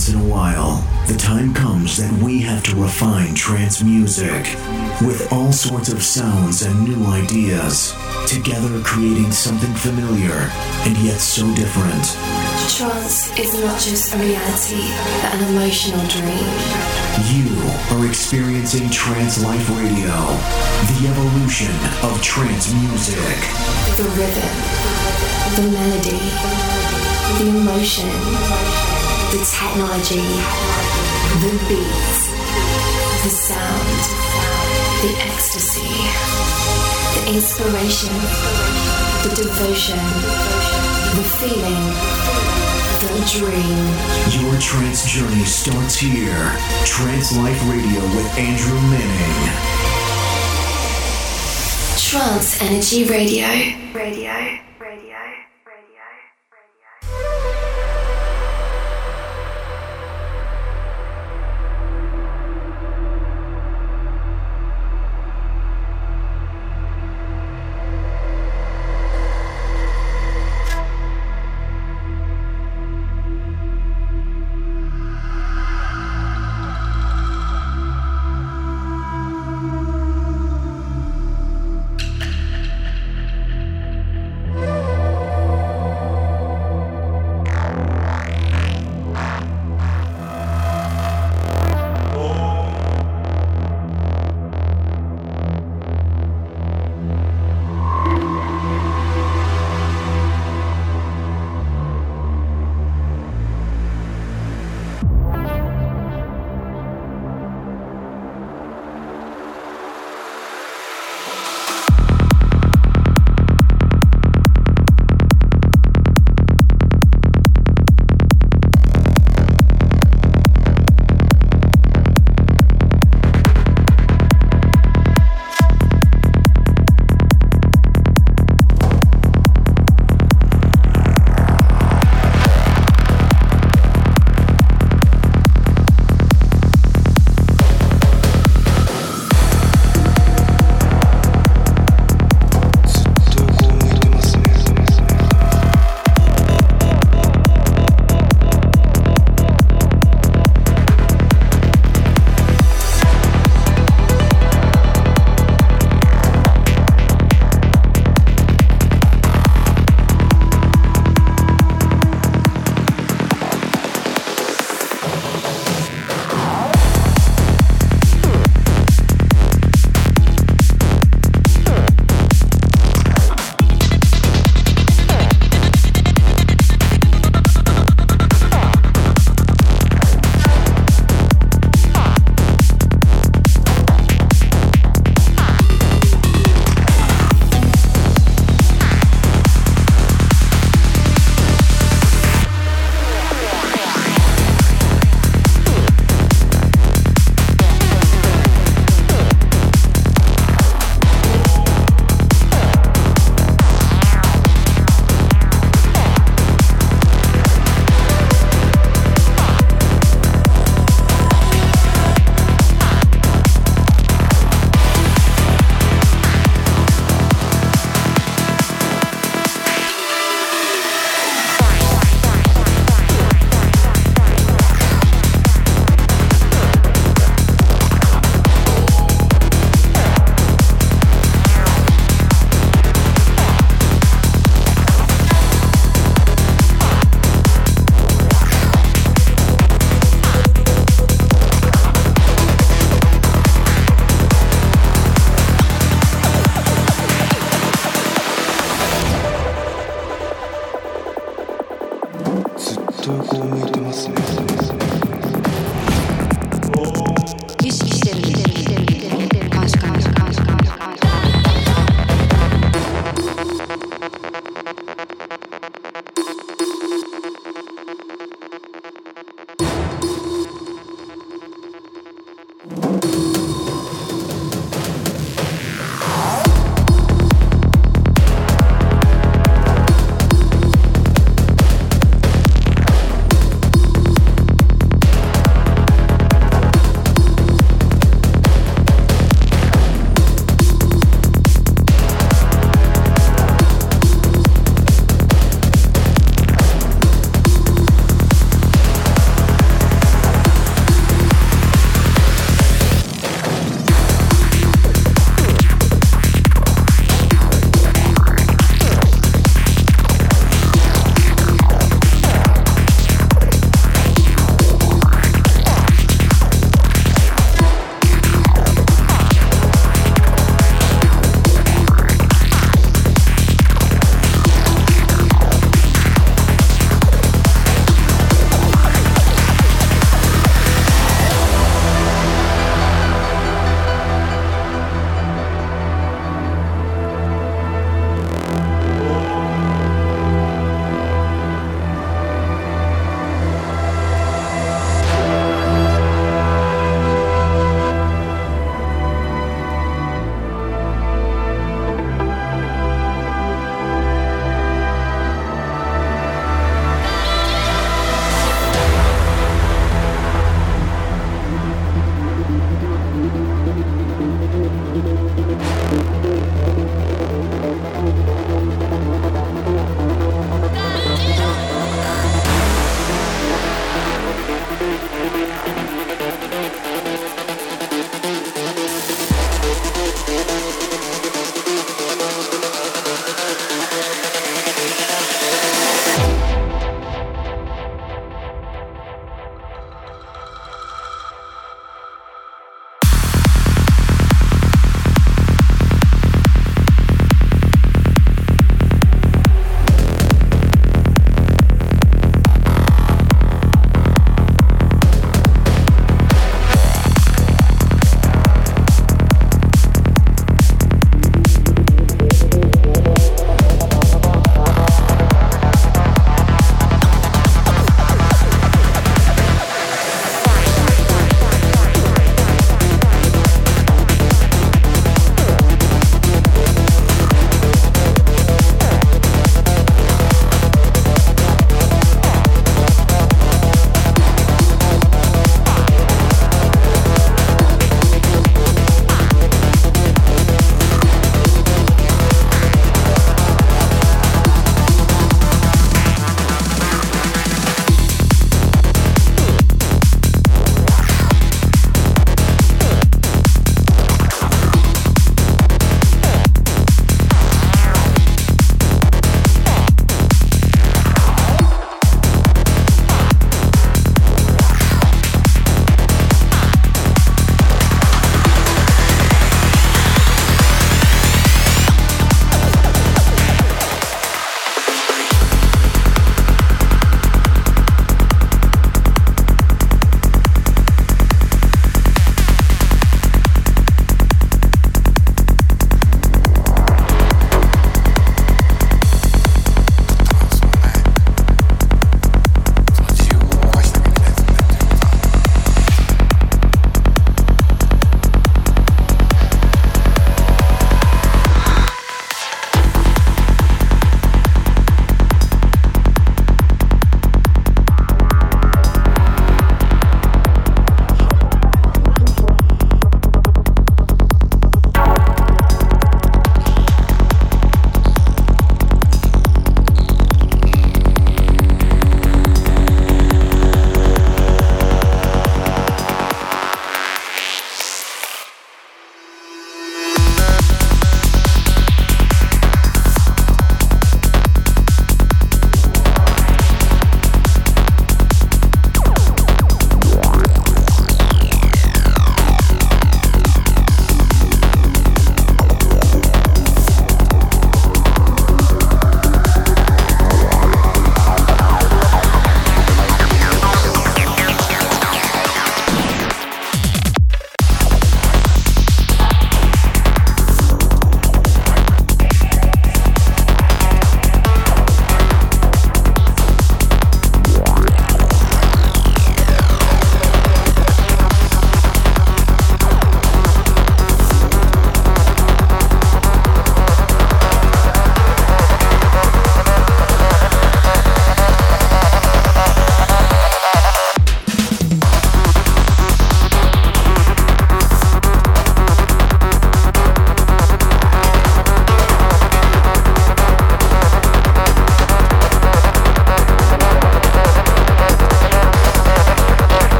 once in a while, the time comes that we have to refine trance music with all sorts of sounds and new ideas, together creating something familiar and yet so different. Trance is not just a reality, but an emotional dream. You are experiencing Trance Life Radio, the evolution of trance music. The rhythm, the melody, the emotion, the technology, the beat, the sound, the ecstasy, the inspiration, the devotion, the feeling, the dream. Your trance journey starts here. Trance Life Radio with Andrew Manning. Trance Energy Radio. Radio.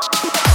Podcast.